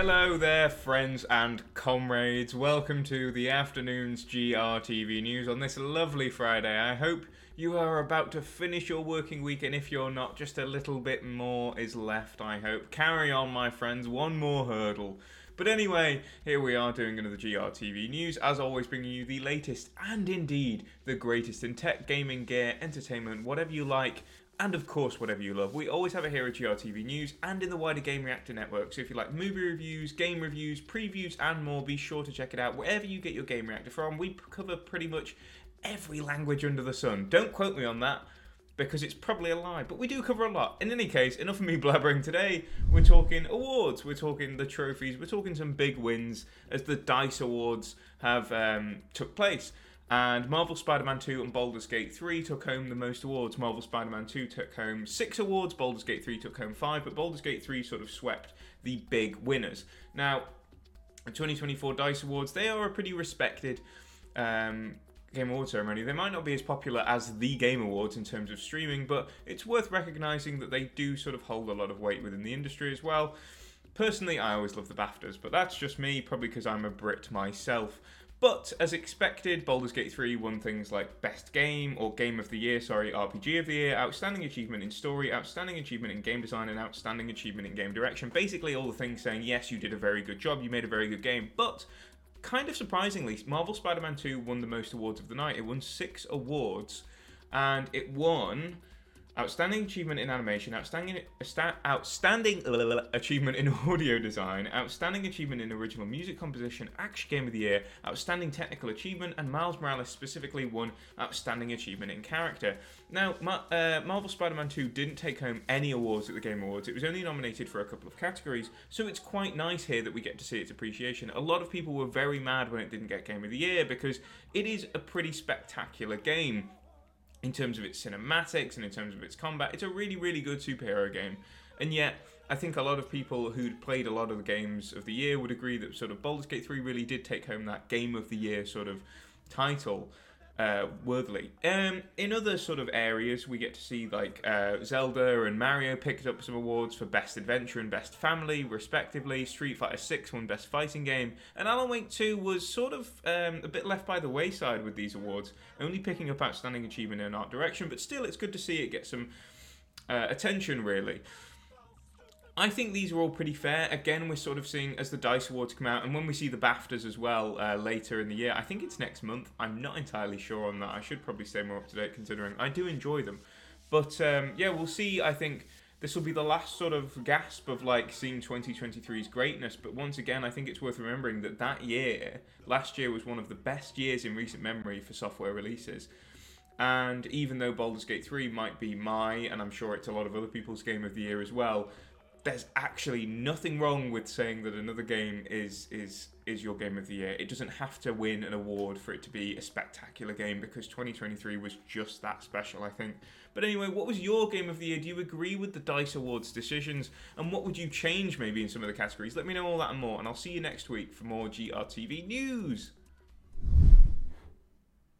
Hello there, friends and comrades. Welcome to the afternoon's GRTV news on this lovely Friday. I hope you are about to finish your working week, and if you're not, just a little bit more is left, I hope. Carry on, my friends, one more hurdle. But anyway, here we are doing another GRTV news, as always, bringing you the latest and indeed the greatest in tech, gaming, gear, entertainment, whatever you like, and of course, whatever you love. We always have it here at GRTV News and in the wider Game Reactor network. So if you like movie reviews, game reviews, previews, and more, be sure to check it out wherever you get your Game Reactor from. We cover pretty much every language under the sun. Don't quote me on that because it's probably a lie, but we do cover a lot. In any case, enough of me blabbering today. We're talking awards, we're talking the trophies, we're talking some big wins as the DICE Awards have um, took place. And Marvel Spider Man 2 and Baldur's Gate 3 took home the most awards. Marvel Spider Man 2 took home six awards, Baldur's Gate 3 took home five, but Baldur's Gate 3 sort of swept the big winners. Now, the 2024 DICE Awards, they are a pretty respected um, Game Awards ceremony. They might not be as popular as the Game Awards in terms of streaming, but it's worth recognizing that they do sort of hold a lot of weight within the industry as well. Personally, I always love the BAFTAs, but that's just me, probably because I'm a Brit myself. But as expected, Baldur's Gate 3 won things like Best Game or Game of the Year, sorry, RPG of the Year, Outstanding Achievement in Story, Outstanding Achievement in Game Design, and Outstanding Achievement in Game Direction. Basically, all the things saying, yes, you did a very good job, you made a very good game. But kind of surprisingly, Marvel Spider Man 2 won the most awards of the night. It won six awards, and it won Outstanding achievement in animation, outstanding outstanding achievement in audio design, outstanding achievement in original music composition, action game of the year, outstanding technical achievement, and Miles Morales specifically won outstanding achievement in character. Now, uh, Marvel Spider-Man 2 didn't take home any awards at the Game Awards. It was only nominated for a couple of categories, so it's quite nice here that we get to see its appreciation. A lot of people were very mad when it didn't get Game of the Year because it is a pretty spectacular game in terms of its cinematics and in terms of its combat. It's a really, really good superhero game. And yet, I think a lot of people who'd played a lot of the games of the year would agree that sort of Baldur's Gate 3 really did take home that game of the year sort of title uh. Um, in other sort of areas, we get to see like uh, Zelda and Mario picked up some awards for Best Adventure and Best Family, respectively. Street Fighter 6 won Best Fighting Game, and Alan Wake 2 was sort of um, a bit left by the wayside with these awards, only picking up Outstanding Achievement in Art Direction, but still, it's good to see it get some uh, attention, really. I think these are all pretty fair. Again, we're sort of seeing as the Dice Awards come out, and when we see the BAFTAs as well uh, later in the year, I think it's next month. I'm not entirely sure on that. I should probably stay more up to date considering I do enjoy them. But um, yeah, we'll see. I think this will be the last sort of gasp of like seeing 2023's greatness. But once again, I think it's worth remembering that that year, last year, was one of the best years in recent memory for software releases. And even though Baldur's Gate 3 might be my, and I'm sure it's a lot of other people's game of the year as well, there's actually nothing wrong with saying that another game is is is your game of the year. It doesn't have to win an award for it to be a spectacular game because 2023 was just that special, I think. But anyway, what was your game of the year? Do you agree with the Dice Awards decisions? And what would you change maybe in some of the categories? Let me know all that and more, and I'll see you next week for more GRTV news.